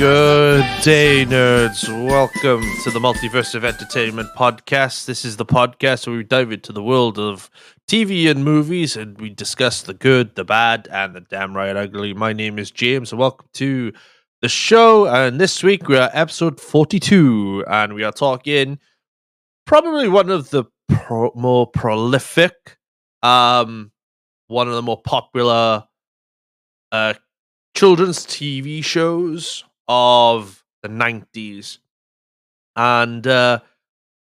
Good day, nerds. Welcome to the Multiverse of Entertainment podcast. This is the podcast where we dive into the world of TV and movies and we discuss the good, the bad, and the damn right ugly. My name is James, and welcome to the show. And this week we are episode 42, and we are talking probably one of the pro- more prolific, um, one of the more popular uh, children's TV shows of the 90s. And uh,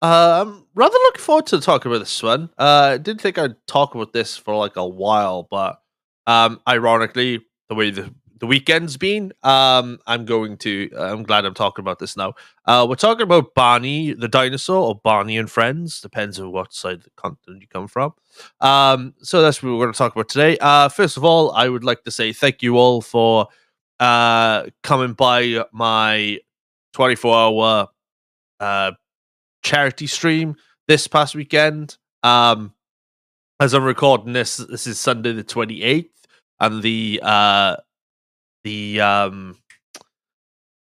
uh, I'm rather looking forward to talking about this one. Uh, I didn't think I'd talk about this for like a while, but um, ironically, the way the the weekend's been, um, I'm going to. I'm glad I'm talking about this now. Uh, we're talking about Barney the dinosaur, or Barney and Friends, depends on what side of the continent you come from. Um, so that's what we're going to talk about today. Uh, first of all, I would like to say thank you all for uh, coming by my 24 hour uh, charity stream this past weekend. Um, as I'm recording this, this is Sunday the 28th, and the uh, the um,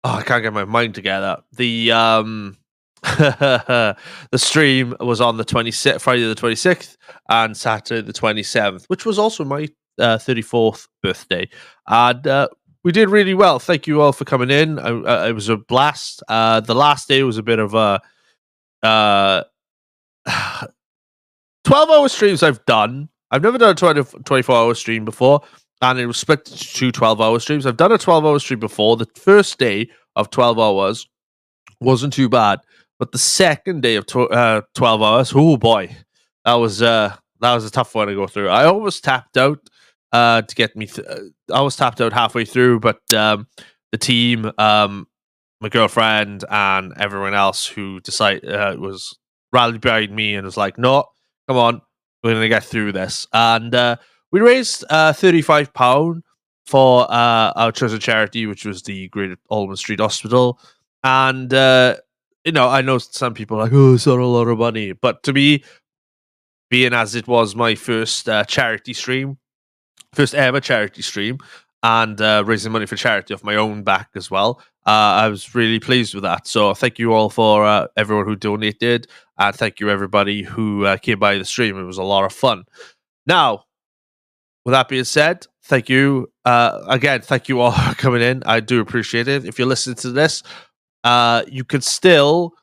oh, I can't get my mind together. The um, the stream was on the 26th, Friday the 26th, and Saturday the 27th, which was also my uh, 34th birthday. And uh, we did really well. Thank you all for coming in. I, uh, it was a blast. Uh, the last day was a bit of a uh, 12 hour streams I've done. I've never done a 20, 24 hour stream before, and it was split to two 12 hour streams. I've done a 12 hour stream before. The first day of 12 hours wasn't too bad, but the second day of tw- uh, 12 hours, oh boy, that was uh, that was a tough one to go through. I almost tapped out uh, to get me. Th- I was tapped out halfway through, but um, the team, um, my girlfriend, and everyone else who decided uh, was rallied behind me and was like, "No, come on, we're gonna get through this." And uh, we raised uh, thirty-five pound for uh, our chosen charity, which was the Great Ormond Street Hospital. And uh, you know, I know some people like, "Oh, it's not a lot of money," but to me, being as it was my first uh, charity stream, first ever charity stream and uh, raising money for charity off my own back as well. Uh, I was really pleased with that. So thank you all for uh, everyone who donated, and thank you everybody who uh, came by the stream. It was a lot of fun. Now, with that being said, thank you uh, again. Thank you all for coming in. I do appreciate it. If you're listening to this, uh, you can still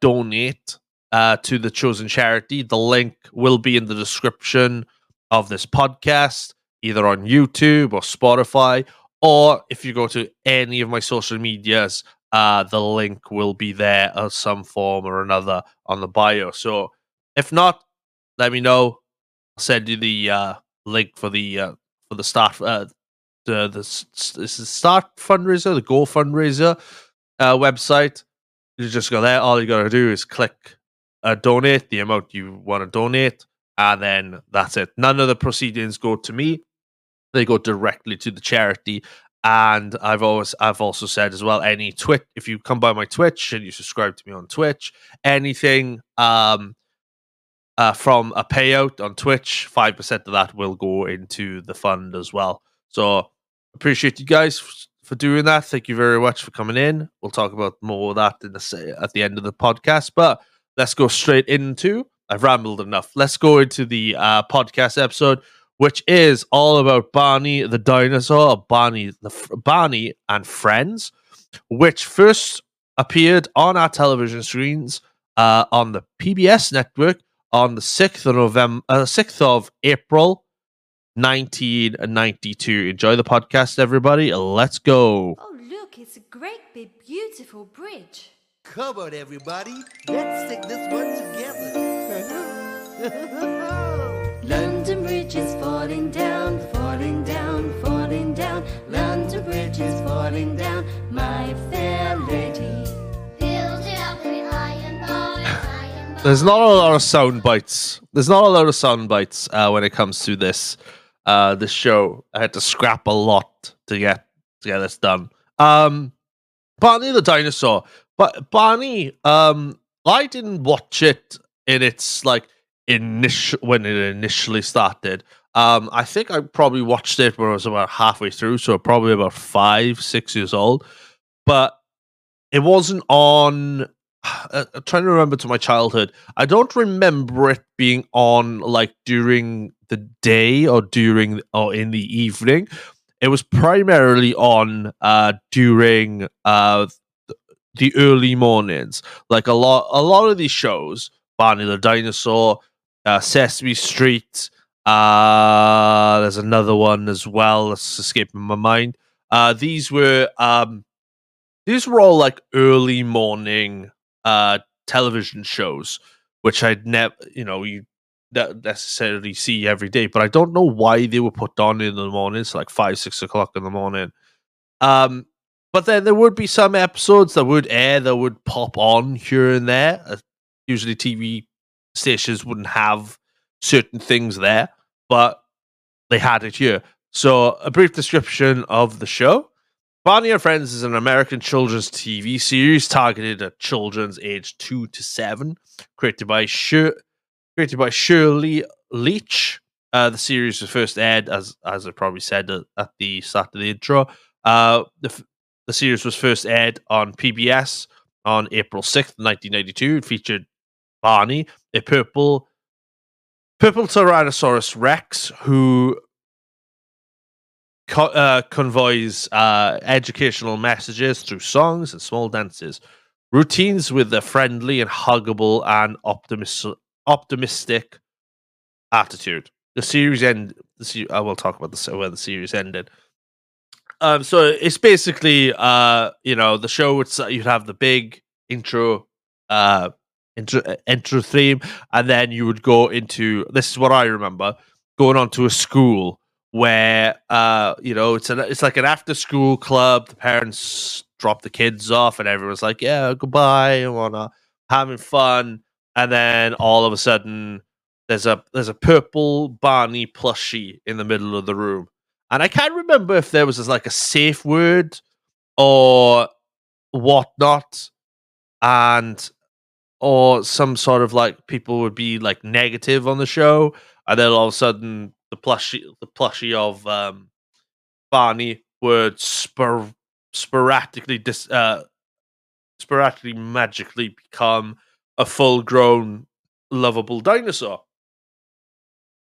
donate to the chosen charity. The link will be in the description of this podcast, either on YouTube or Spotify, or if you go to any of my social medias, uh, the link will be there of some form or another on the bio. So if not, let me know. I'll send you the uh, link for the uh, for the start uh, the the is start fundraiser, the Go fundraiser uh, website. You just go there. All you got to do is click uh, donate the amount you want to donate and then that's it. None of the proceedings go to me; they go directly to the charity. And I've always, I've also said as well, any Twitch, if you come by my Twitch and you subscribe to me on Twitch, anything um, uh, from a payout on Twitch, five percent of that will go into the fund as well. So appreciate you guys for doing that. Thank you very much for coming in. We'll talk about more of that in the at the end of the podcast. But let's go straight into I've rambled enough. Let's go into the uh, podcast episode, which is all about Barney the dinosaur, Barney the Barney and Friends, which first appeared on our television screens uh, on the PBS network on the sixth of November, uh, sixth of April, nineteen ninety two. Enjoy the podcast, everybody. Let's go. Oh, look! It's a great big, beautiful bridge. Come on, everybody. Let's stick this one together. London Bridge is falling down, falling down, falling down. London Bridge is falling down, my fair lady. There's not a lot of sound bites. There's not a lot of sound bites uh, when it comes to this uh, this show. I had to scrap a lot to get to get this done. Um, Barney the dinosaur, but Barney, um, I didn't watch it in its like initial when it initially started. Um, I think I probably watched it when I was about halfway through, so probably about five, six years old. but it wasn't on. Uh, I'm trying to remember to my childhood. I don't remember it being on like during the day or during or in the evening. It was primarily on uh during uh the early mornings. Like a lot, a lot of these shows, Barney the Dinosaur, uh, Sesame Street. Uh, there's another one as well that's escaping my mind. Uh, these were um, these were all like early morning uh television shows, which I'd never, you know, you not necessarily see every day. But I don't know why they were put on in the mornings, like five, six o'clock in the morning. Um, but then there would be some episodes that would air that would pop on here and there. Uh, usually, TV stations wouldn't have certain things there, but they had it here. So, a brief description of the show. Barney and Friends is an American children's TV series targeted at children's aged two to seven, created by Shir- created by Shirley Leach. Uh, the series was first aired, as as I probably said at, at the start of the intro. Uh, the the series was first aired on PBS on April sixth, nineteen ninety two. It featured Barney, a purple purple Tyrannosaurus Rex, who co- uh, convoys uh, educational messages through songs and small dances, routines with a friendly and huggable and optimis- optimistic attitude. The series end. The se- I will talk about where the series ended. Um, so it's basically, uh, you know, the show. It's uh, you'd have the big intro, uh, intro, uh, intro theme, and then you would go into. This is what I remember going on to a school where uh you know it's an it's like an after school club the parents drop the kids off and everyone's like yeah goodbye and wanna having fun and then all of a sudden there's a there's a purple barney plushie in the middle of the room and i can't remember if there was like a safe word or whatnot and or some sort of like people would be like negative on the show and then all of a sudden the plushie the plushie of um Barney would spor- sporadically dis- uh sporadically magically become a full grown lovable dinosaur.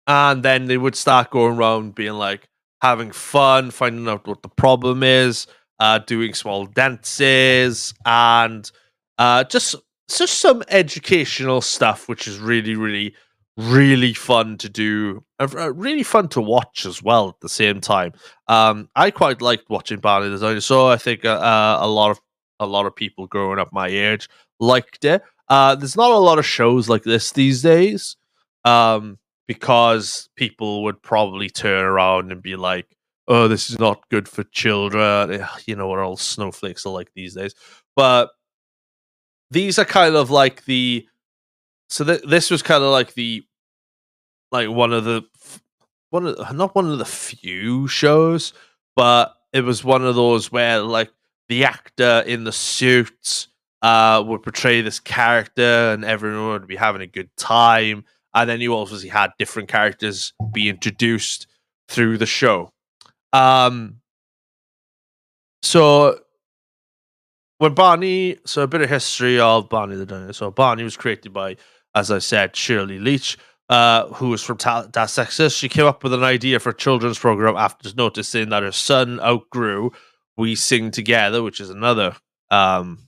And then they would start going around being like having fun, finding out what the problem is, uh doing small dances and uh just just some educational stuff which is really really really fun to do uh, uh, really fun to watch as well at the same time. Um i quite liked watching barney the dinosaur i think uh, uh, a lot of a lot of people growing up my age liked it. Uh there's not a lot of shows like this these days um because people would probably turn around and be like oh this is not good for children. You know what all snowflakes are like these days. But these are kind of like the so th- this was kind of like the like one of the one of not one of the few shows but it was one of those where like the actor in the suit uh would portray this character and everyone would be having a good time and then you obviously had different characters be introduced through the show. Um so when Barney, so a bit of history of Barney the Dinosaur. Barney was created by, as I said, Shirley Leach, uh, who was from Dallas, Texas. She came up with an idea for a children's program after noticing that her son outgrew We Sing Together, which is another um,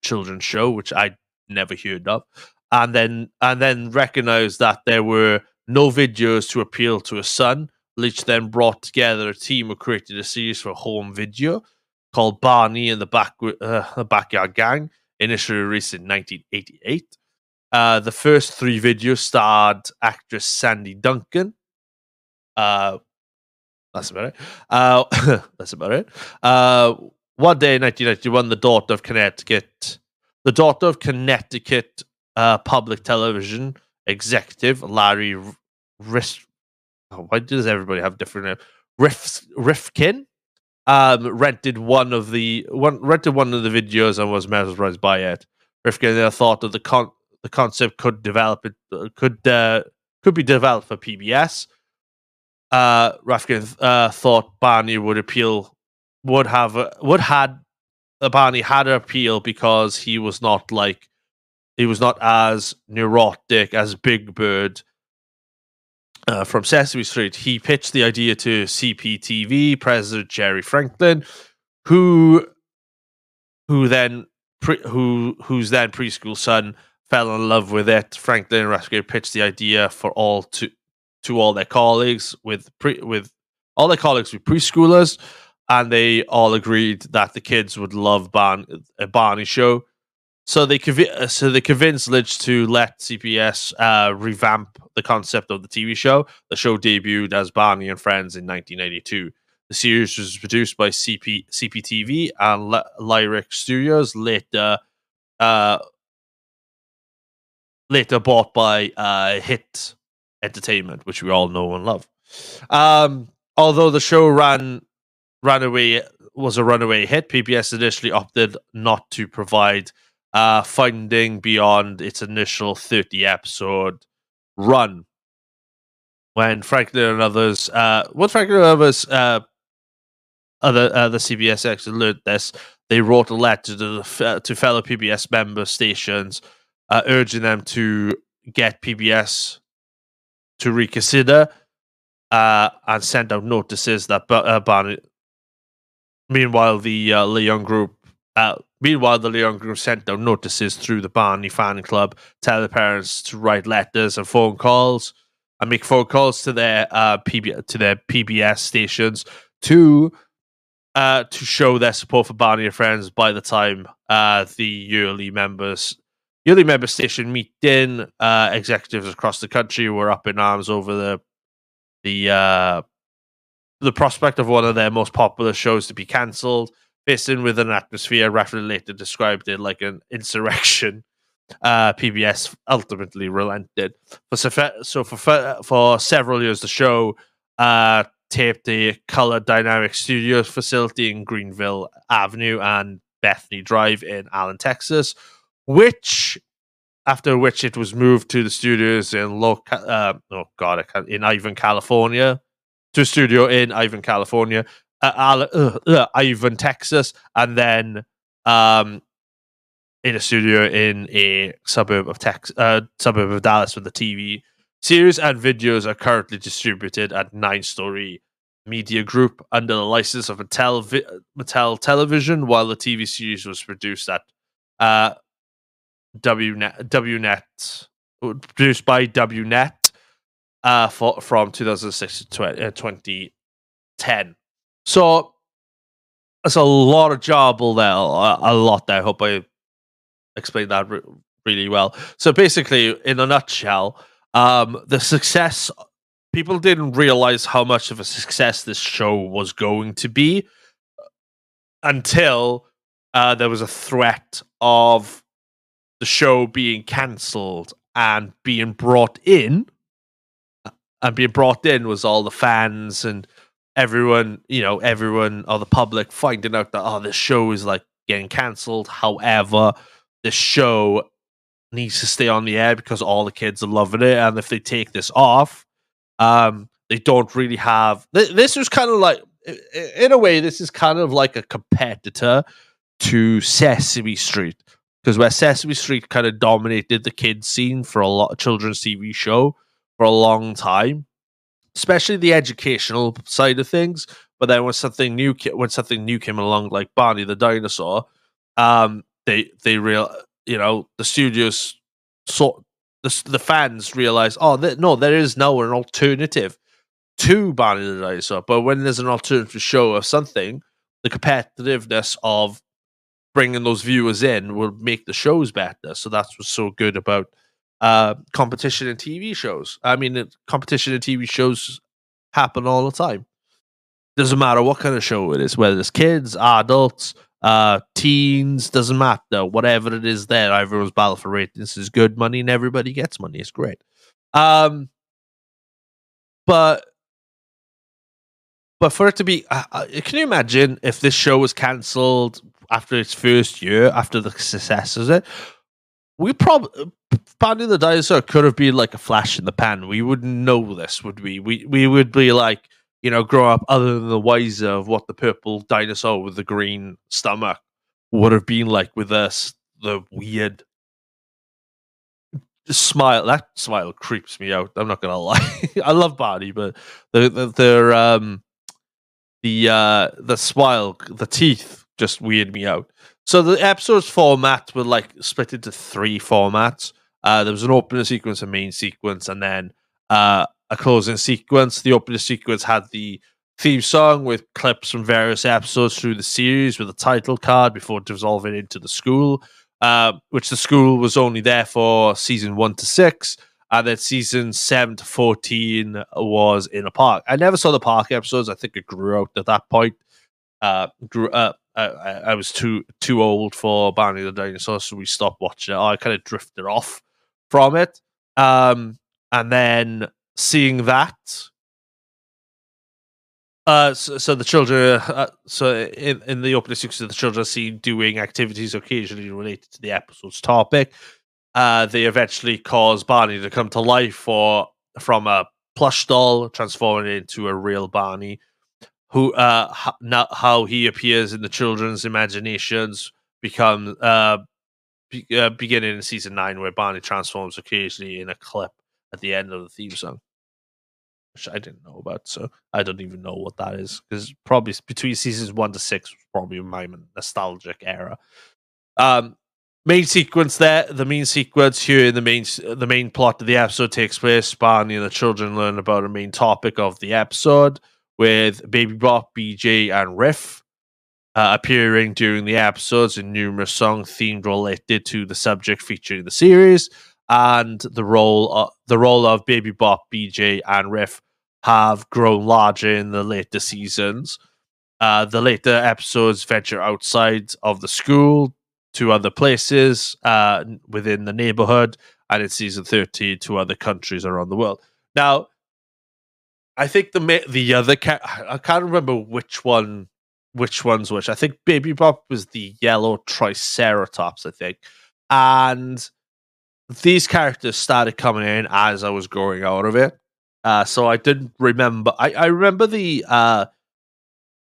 children's show, which I never heard of, and then and then recognized that there were no videos to appeal to a son. Leach then brought together a team who created a series for home video called Barney and the Back uh, the Backyard Gang, initially released in 1988. Uh, the first three videos starred actress Sandy Duncan. Uh, that's about it. Uh, that's about it. Uh, one day in 1991, the daughter of Connecticut, the daughter of Connecticut uh, public television executive Larry R- Ris- oh, why does everybody have different names? Rif- Rifkin um, rented one of the one rented one of the videos and was mesmerized by it. Rifkin thought that the con- the concept could develop it uh, could uh, could be developed for PBS. Uh, Rifkin uh, thought Barney would appeal would have would had Barney had an appeal because he was not like he was not as neurotic as Big Bird uh, from Sesame Street. He pitched the idea to CPTV president Jerry Franklin, who who then pre- who whose then preschool son fell in love with it. Franklin and Rescue pitched the idea for all to to all their colleagues with pre- with all their colleagues with preschoolers, and they all agreed that the kids would love a Barney show. So they uh, so they convinced Leach to let CBS uh, revamp the concept of the TV show. The show debuted as Barney and Friends in 1982. The series was produced by CP CPTV and Ly- Lyric Studios, later uh, later bought by uh, Hit Entertainment, which we all know and love. Um, although the show ran runaway was a runaway hit, PBS initially opted not to provide uh, funding beyond its initial 30 episode run. When Franklin and others, uh, when Franklin and others, uh, other other CBS executives learned this, they wrote a letter to the, uh, to fellow PBS member stations, uh, urging them to get PBS to reconsider uh, and send out notices that uh, Barney. Meanwhile, the uh, Lyons Group. Meanwhile, the Lyons Group sent out notices through the Barney fan club, tell the parents to write letters and phone calls and make phone calls to their uh, PB- to their PBS stations to uh, to show their support for Barney and Friends. By the time uh, the yearly members yearly member station meeting, uh, executives across the country were up in arms over the the uh, the prospect of one of their most popular shows to be cancelled, facing with an atmosphere Raphael later described it like an insurrection. Uh, PBS ultimately relented. For so for for several years, the show uh, taped the Color Dynamic Studios facility in Greenville Avenue and Bethany Drive in Allen, Texas, which after which it was moved to the studios in local uh, oh god in Irving, California, to a studio in Irving, California, uh, uh, uh, Irving, Texas, and then um, in a studio in a suburb of Tex, uh, suburb of Dallas, with the TV series and videos are currently distributed at Nine Story Media Group under the license of Mattel, Vi- Mattel Television, while the TV series was produced at uh, WNet, WNet produced by WNet uh, for, from 2006 to 20, uh, 2010. So that's a lot of jobble there, a, lot there. I hope I explained that re- really well. So basically, in a nutshell, um, the success people didn't realize how much of a success this show was going to be until uh, there was a threat of the show being cancelled and being brought in. And being brought in was all the fans and everyone, you know, everyone or the public finding out that oh, this show is like getting cancelled. However, the show needs to stay on the air because all the kids are loving it, and if they take this off, um, they don't really have. Th- this was kind of like, in a way, this is kind of like a competitor to Sesame Street because where Sesame Street kind of dominated the kids scene for a lot of children's TV show for a long time, especially the educational side of things. But then when something new when something new came along, like Barney the dinosaur, um, they they real you know the studios sort the the fans realize oh no there is now an alternative to Barney the dinosaur. But when there's an alternative show of something, the competitiveness of bringing those viewers in will make the shows better. So that's what's so good about uh, competition in TV shows. I mean, competition in TV shows happen all the time. Doesn't matter what kind of show it is, whether it's kids, adults, uh, teens, doesn't matter. Whatever it is, there everyone's battle for ratings is good money, and everybody gets money. It's great. Um, but but for it to be, uh, uh, can you imagine if this show was cancelled after its first year, after the success of it? We probably Barney the Dinosaur could have been like a flash in the pan. We wouldn't know this, would we? We we would be like, you know, grow up other than the wiser of what the purple dinosaur with the green stomach would have been like with us the weird smile. That smile creeps me out. I'm not gonna lie. I love Barney, but the the their um the uh the smile, the teeth just weird me out. So the episode's format were like split into three formats. Uh, there was an opening sequence, a main sequence, and then uh, a closing sequence. The opening sequence had the theme song with clips from various episodes through the series with a title card before dissolving into the school, uh, which the school was only there for season one to six. And then season seven to 14 was in a park. I never saw the park episodes. I think it grew out at that point. Uh, grew up. I, I I was too too old for Barney the Dinosaur, so we stopped watching it. I kind of drifted off from it. Um, and then seeing that uh, so, so the children, uh, so in, in the opening sequence, the children are seen doing activities occasionally related to the episode's topic. Uh, they eventually cause Barney to come to life for from a plush doll, transforming into a real Barney. Who, uh, ho- now how he appears in the children's imaginations become uh, be, uh, beginning in season nine, where Barney transforms occasionally in a clip at the end of the theme song which I didn't know about. So I don't even know what that is because probably between seasons one to six was probably my nostalgic era. Um, main sequence there, the main sequence here in the main the main plot of the episode takes place. Barney and the children learn about a main topic of the episode with Baby Bop, BJ, and Riff. Uh, appearing during the episodes in numerous songs themed related to the subject featured in the series, and the role of, the role of Baby Bop, BJ, and Riff have grown larger in the later seasons. Uh, the later episodes venture outside of the school to other places uh, within the neighborhood, and in season 13 to other countries around the world. Now, I think the the other ca- I can't remember which one which one's which. I think Baby Bop was the yellow Triceratops, I think, and these characters started coming in as I was growing out of it. Uh, so I didn't remember. I, I remember the uh,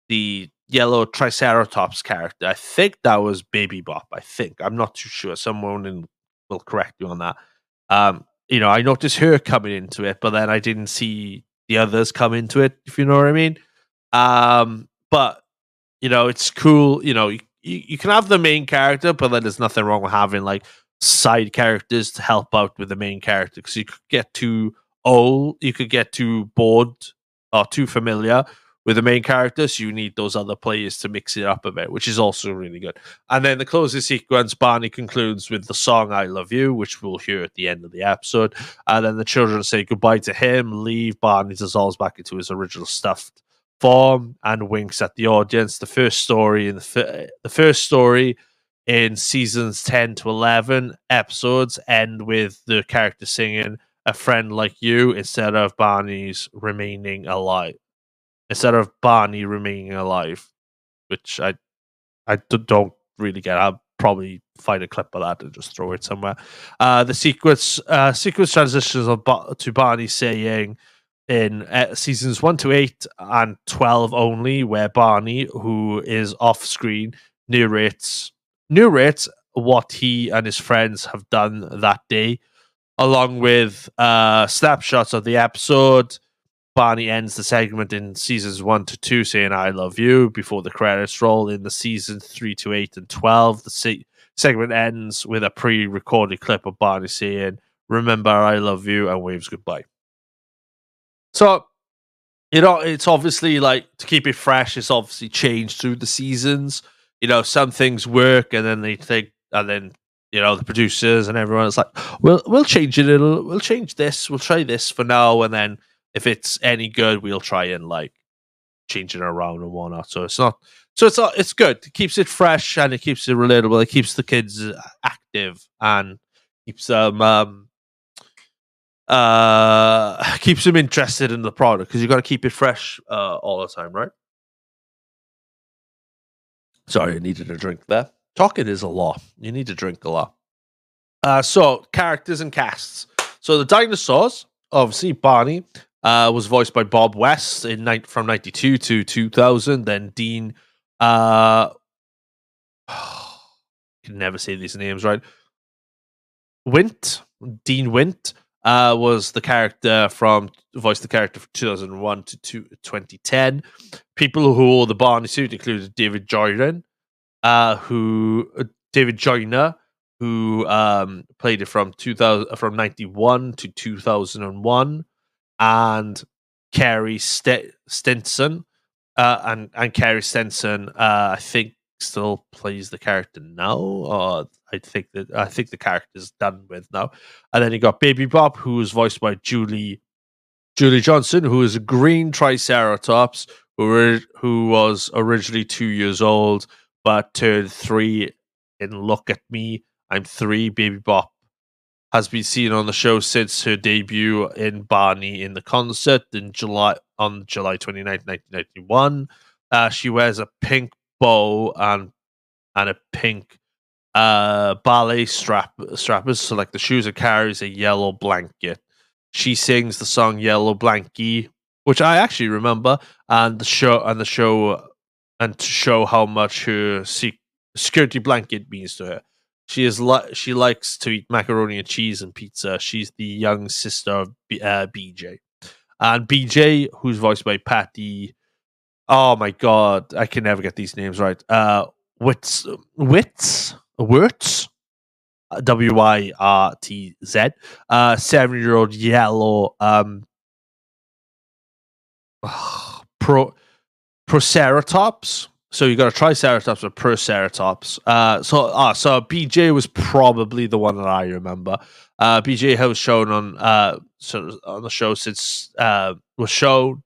the yellow Triceratops character. I think that was Baby Bop. I think I'm not too sure. Someone in, will correct me on that. Um, you know, I noticed her coming into it, but then I didn't see the others come into it. If you know what I mean. Um, but you know, it's cool. You know, you, you, can have the main character, but then there's nothing wrong with having like side characters to help out with the main character because you could get too old, you could get too bored or too familiar with the main character, so you need those other players to mix it up a bit, which is also really good. And then the closing sequence, Barney concludes with the song "I Love You," which we'll hear at the end of the episode. And then the children say goodbye to him, leave. Barney dissolves back into his original stuffed form and winks at the audience. The first story in the fir- the first story in seasons 10 to 11 episodes end with the character singing a friend like you instead of Barney's remaining alive instead of Barney remaining alive which I I d- don't really get I'll probably find a clip of that and just throw it somewhere uh the sequence uh sequence transitions of Ba- to Barney saying in uh, seasons 1 to 8 and 12 only where Barney who is off screen narrates narrates what he and his friends have done that day, along with uh, snapshots of the episode. Barney ends the segment in seasons one to two saying "I love you" before the credits roll. In the seasons three to eight and twelve, the se- segment ends with a pre-recorded clip of Barney saying "Remember, I love you" and waves goodbye. So, you know, it's obviously like to keep it fresh. It's obviously changed through the seasons you know, some things work and then they think, and then, you know, the producers and everyone is like, we'll, we'll change it. It'll, we'll change this. We'll try this for now. And then if it's any good, we'll try and like change it around and whatnot. So it's not, so it's not, it's good. It keeps it fresh and it keeps it relatable. It keeps the kids uh, active and keeps them, um, uh, keeps them interested in the product because you got to keep it fresh uh, all the time, right? Sorry, I needed a drink there. Talking is a lot. You need to drink a lot. Uh, so, characters and casts. So, the dinosaurs, obviously, Barney uh, was voiced by Bob West in ni- from 92 to 2000. Then Dean, uh, can never say these names right. Wendt, Dean Wendt, uh, was the character from voiced the character from 2001 to two, 2010. People who wore the Barney suit included David Joyner, uh, who uh, David Joyner, who um, played it from 2000 from 91 to 2001, and Carrie St- Stinson, uh, and and Carrie Stenson, uh, I think still plays the character now. Or I think that I think the character's done with now. And then you got Baby Bop, who was voiced by Julie Julie Johnson, who is a green Triceratops, who who was originally two years old but turned three. In Look at Me, I'm three. Baby Bop has been seen on the show since her debut in Barney in the concert in July on July 29th, 1991. Uh, she wears a pink bow and and a pink uh ballet strap strappers. So like the shoes and carries a yellow blanket. She sings the song Yellow Blankie, which I actually remember, and the show and the show and to show how much her sec- security blanket means to her. She is li- she likes to eat macaroni and cheese and pizza. She's the young sister of B- uh, BJ, and BJ, who's voiced by Patty. Oh my god, I can never get these names right. Uh, Wits, Wits, Wirtz, W Y R T Z. Uh, seven-year-old yellow um, pro Protoceratops. So you got a Triceratops or Protoceratops. Uh, so uh, so BJ was probably the one that I remember. Uh, BJ has shown on uh so on the show since uh was shown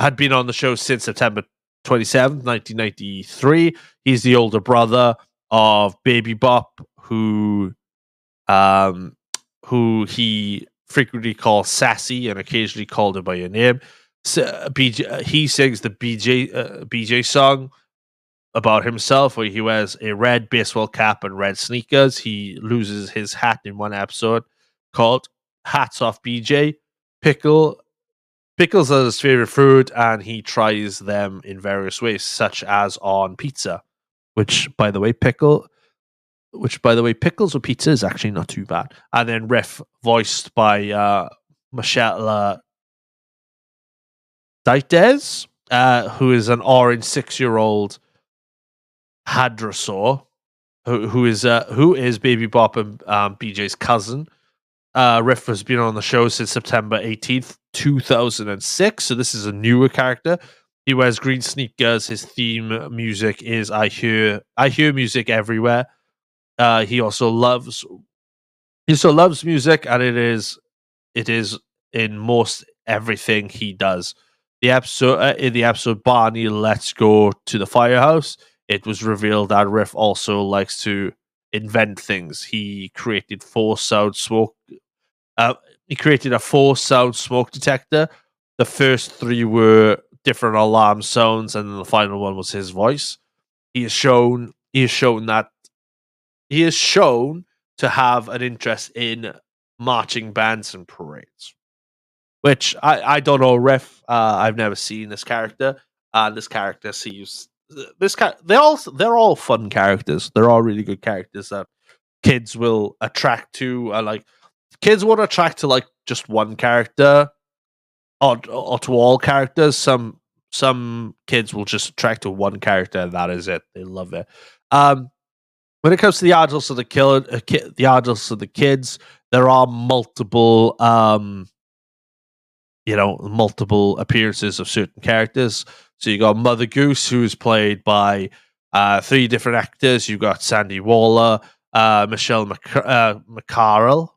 had been on the show since September 27th, 1993. He's the older brother of Baby Bop, who um who he frequently calls Sassy and occasionally called her by her name. So, uh, BJ, uh, he sings the BJ uh, BJ song about himself, where he wears a red baseball cap and red sneakers. He loses his hat in one episode called "Hats Off BJ." Pickle pickles are his favorite food, and he tries them in various ways, such as on pizza. Which, by the way, pickle. Which, by the way, pickles or pizza is actually not too bad. And then Riff, voiced by uh, Michelle uh, Dietz, uh, who is an orange six-year-old hadrosaur, who, who is uh, who is Baby Bop and um, BJ's cousin. Uh, Riff has been on the show since September 18th, 2006. So this is a newer character. He wears green sneakers. His theme music is "I hear I hear music everywhere." Uh, he also loves he also loves music, and it is it is in most everything he does. The episode uh, in the episode Barney Let's Go to the Firehouse. It was revealed that Riff also likes to invent things. He created four sound smoke. Uh, he created a four sound smoke detector. The first three were different alarm sounds, and then the final one was his voice. He has shown he has shown that he is shown to have an interest in marching bands and parades, which I, I don't know. Riff, uh, I've never seen this character, and this character seems this ca- they all they're all fun characters. They're all really good characters that kids will attract to. Uh, like kids won't attract to like just one character or, or to all characters. Some some kids will just attract to one character and that is it. They love it. Um, when it comes to the adults of the killer, uh, ki- the adults of the kids, there are multiple, um, you know, multiple appearances of certain characters. So you got Mother Goose, who's played by uh, three different actors. You've got Sandy Waller, uh, Michelle Mc- uh, McCarroll,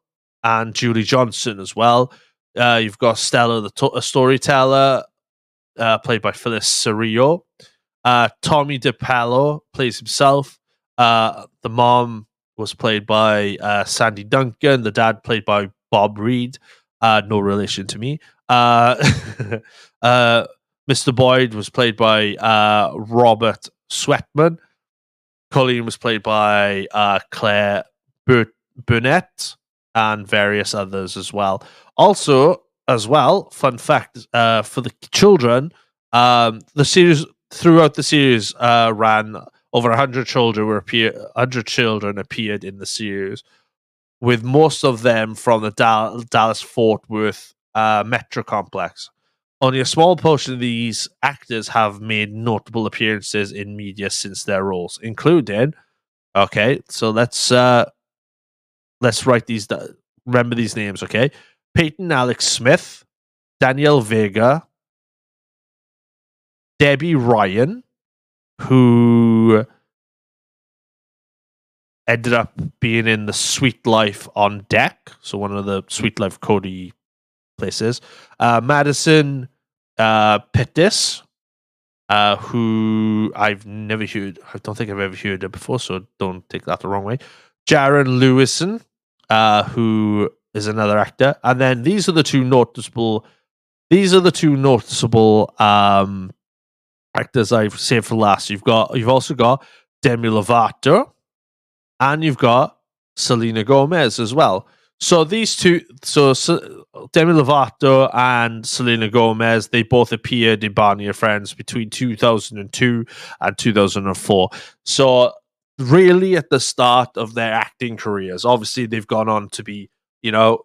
and Julie Johnson as well. Uh, you've got Stella, the to- storyteller, uh, played by Phyllis Serio. Uh, Tomie dePaola plays himself. The mom was played by Sandy Duncan. The dad played by Bob Reed. Uh, no relation to me. Uh, uh, Mr. Boyd was played by uh, Robert Sweatman. Colleen was played by uh, Claire Bur- Burnett and various others as well. Also, as well, fun fact uh, for the children, um, the series throughout the series uh, ran over 100 children were appear 100 children appeared in the series, with most of them from the Dal- Dallas Fort Worth uh, metro complex. Only a small portion of these actors have made notable appearances in media since their roles, including. Okay, so let's uh let's write these. Remember these names, okay? Peyton Alex Smith, Danielle Vega, Debby Ryan, who ended up being in the Sweet Life on Deck, so one of the Sweet Life Cody places. Uh, Madison uh, Pettis, uh, who I've never heard. I don't think I've ever heard of before, so don't take that the wrong way. Jaren Lewison, uh, who is another actor, and then these are the two noticeable. These are the two noticeable um, actors I've saved for last. You've got. You've also got Demi Lovato, and you've got Selena Gomez as well. So these two, so Demi Lovato and Selena Gomez, they both appeared in Barney and Friends between 2002 and 2004. So really at the start of their acting careers, obviously they've gone on to be, you know,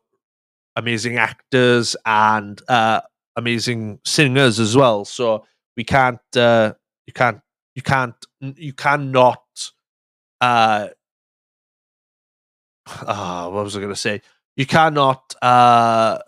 amazing actors and uh, amazing singers as well. So we can't, uh, you can't, you can't, you cannot. Uh, ah, what was I going to say? You cannot. Uh,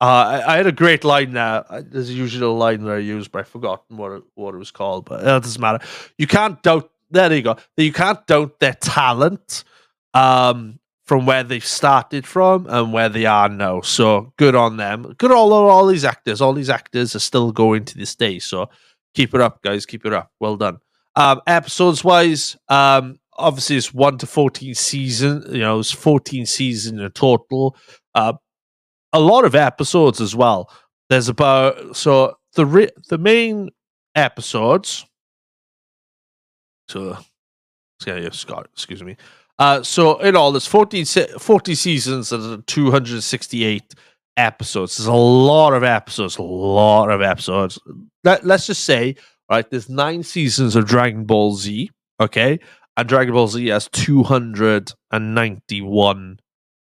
uh, I, I had a great line there. Uh, There's usually a line that I use, but I've forgotten what it, what it was called. But uh, it doesn't matter. You can't doubt. There you go. You can't doubt their talent um, from where they've started from and where they are now. So good on them. Good all all these actors. All these actors are still going to this day. So keep it up, guys. Keep it up. Well done. Um, episodes wise, um, obviously it's one to fourteen season. You know, it's fourteen season in total. Uh, a lot of episodes as well. There's about so the re- the main episodes. So, yeah, Scott, excuse me. Uh, so in all, there's 14, se- 40 seasons and 268 episodes. There's a lot of episodes, a lot of episodes. Let, let's just say, right, there's nine seasons of Dragon Ball Z, okay? And Dragon Ball Z has 291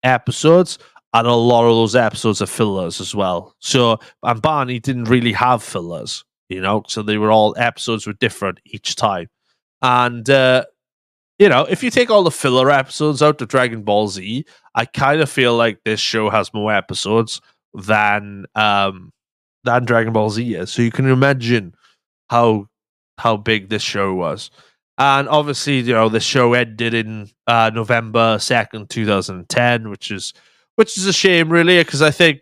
episodes, and a lot of those episodes are fillers as well. So, and Barney didn't really have fillers, you know, so they were all episodes were different each time. And, uh, you know, if you take all the filler episodes out of Dragon Ball Z, I kind of feel like this show has more episodes than um than Dragon Ball Z is. So you can imagine how how big this show was. And obviously, you know, the show ended in uh, November second, two thousand ten, which is which is a shame, really, because I think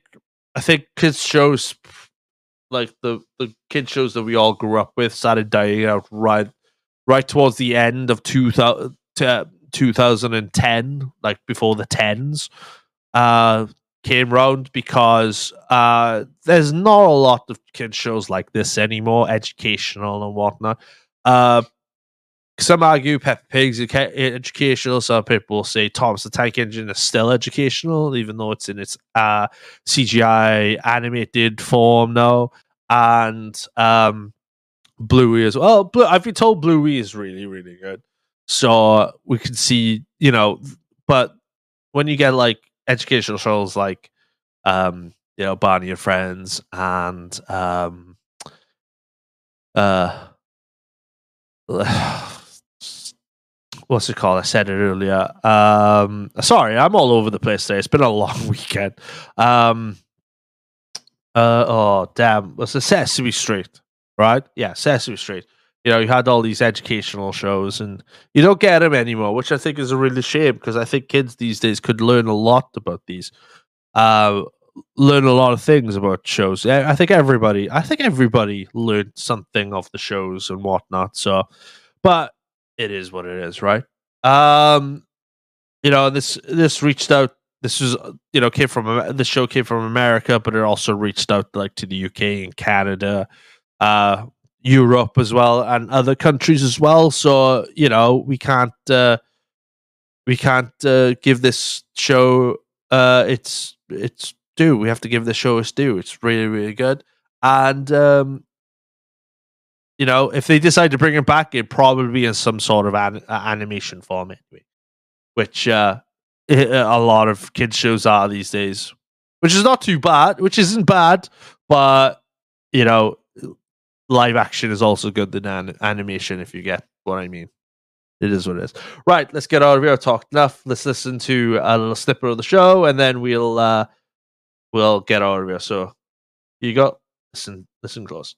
I think kids shows like the the kid shows that we all grew up with started dying out right right towards the end of 2000, to 2010, like before the tens uh, came round, because uh, there's not a lot of kid shows like this anymore, educational and whatnot. Uh, some argue Peppa Pig's educational. Some people say Thomas the Tank Engine is still educational, even though it's in its uh, CGI animated form now. And um, Bluey as well. Blue, I've been told Bluey is really, really good. So we can see, you know, but when you get like educational shows like, um, you know, Barney and Friends and um, uh, what's it called? I said it earlier. Um, sorry, I'm all over the place today. It's been a long weekend. Um, uh, oh damn, what's the Sesame Street? Right? Yeah, Sesame Street. You know, you had all these educational shows, and you don't get them anymore, which I think is a really shame because I think kids these days could learn a lot about these. Uh, learn a lot of things about shows. I think everybody, I think everybody learned something of the shows and whatnot. So, but it is what it is, right? Um, you know, this this reached out. This was, uh, you know, came from the show came from America, but it also reached out like to the UK and Canada, uh, Europe as well, and other countries as well. So you know, we can't uh, we can't uh, give this show uh, its its due. We have to give the show its due. It's really really good, and um, you know, if they decide to bring it back, it'd probably be in some sort of an, animation form anyway, which uh, a lot of kids shows are these days, which is not too bad, which isn't bad, but you know, live action is also good than an- animation if you get what I mean. It is what it is. Right, let's get out of here. I've talked enough. Let's listen to a little snippet of the show, and then we'll uh, we'll get out of here. So, you go. Listen, listen close.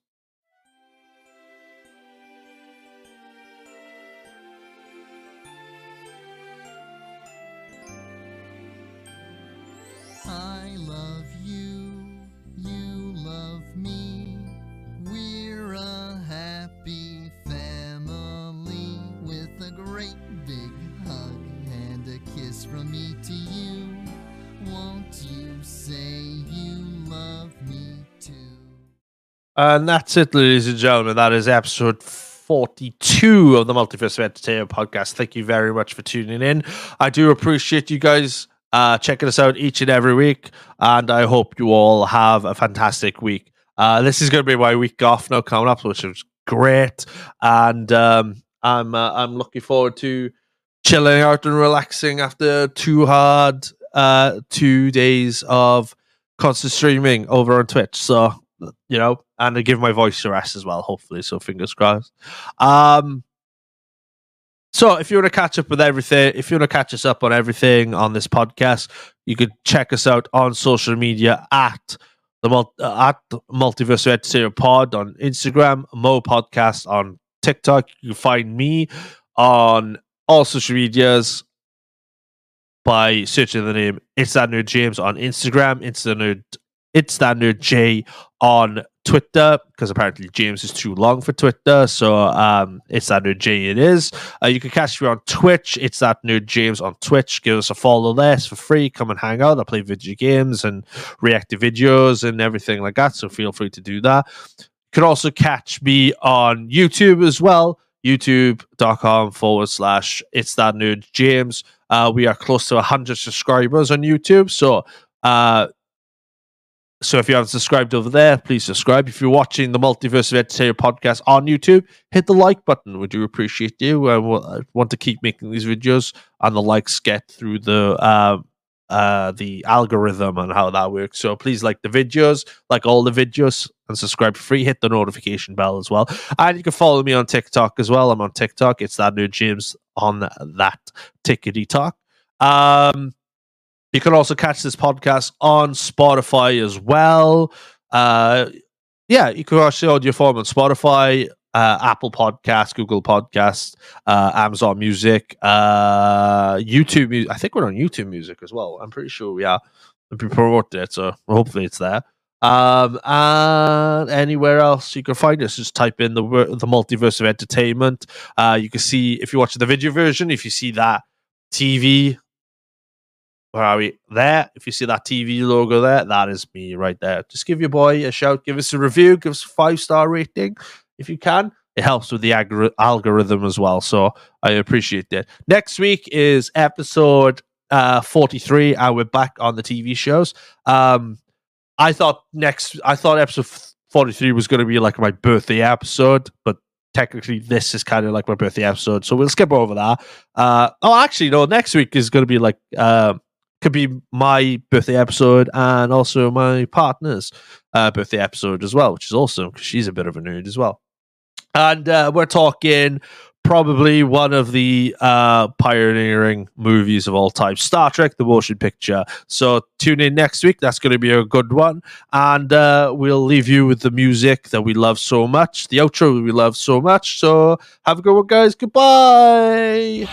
And that's it, ladies and gentlemen. That is episode 42 of the Multiverse Entertainment podcast. Thank you very much for tuning in. I do appreciate you guys uh, checking us out each and every week. And I hope you all have a fantastic week. Uh, this is going to be my week off now coming up, which is great. And um, I'm, uh, I'm looking forward to chilling out and relaxing after two hard uh, two days of constant streaming over on Twitch. So you know, and I give my voice a rest as well, hopefully. So fingers crossed. Um, so if you want to catch up with everything, if you want to catch us up on everything on this podcast, you could check us out on social media at the uh, at Multiverse Entertainment Pod on Instagram, Mo Podcast on TikTok. You can find me on all social medias by searching the name It's That Nerd James on Instagram. It's the nerd. It's That Nerd J on Twitter because apparently James is too long for Twitter. So um, it's that nerd J. It is. Uh, you can catch me on Twitch. It's that nerd James on Twitch. Give us a follow there for free. Come and hang out. I play video games and react to videos and everything like that. So feel free to do that. You can also catch me on YouTube as well. YouTube.com forward slash it's that nerd James. Uh, we are close to 100 subscribers on YouTube. So, uh, so if you haven't subscribed over there, please subscribe. If you're watching the Multiverse of Entertainment podcast on YouTube, hit the like button. We do appreciate you. I wa- I want to keep making these videos, and the likes get through the uh, uh, the algorithm and how that works. So please like the videos, like all the videos, and subscribe for free. Hit the notification bell as well, and you can follow me on TikTok as well. I'm on TikTok. It's that new James on that tickety talk. Um, you can also catch this podcast on Spotify as well. Uh, yeah, you can watch the audio form on Spotify, uh, Apple Podcasts, Google Podcasts, uh, Amazon Music, uh, YouTube. I think we're on YouTube Music as well. I'm pretty sure we are. We promoted it, so hopefully it's there. Um, and anywhere else you can find us, just type in the the multiverse of entertainment. Uh, you can see if you watch the video version, if you see that TV where are we? There. If you see that TV logo there, that is me right there. Just give your boy a shout, give us a review, give us a five star rating if you can. It helps with the algorithm as well. So I appreciate that. Next week is episode uh, 43, and we're back on the TV shows. Um, I thought next, I thought episode 43 was going to be like my birthday episode, but technically this is kind of like my birthday episode. So we'll skip over that. Uh, oh, actually, no, next week is going to be like, um, could be my birthday episode and also my partner's uh, birthday episode as well, which is awesome because she's a bit of a nerd as well. And uh, we're talking probably one of the uh, pioneering movies of all time, Star Trek: The Motion Picture. So tune in next week. That's going to be a good one, and uh, we'll leave you with the music that we love so much, the outro we love so much. So have a good one, guys. Goodbye.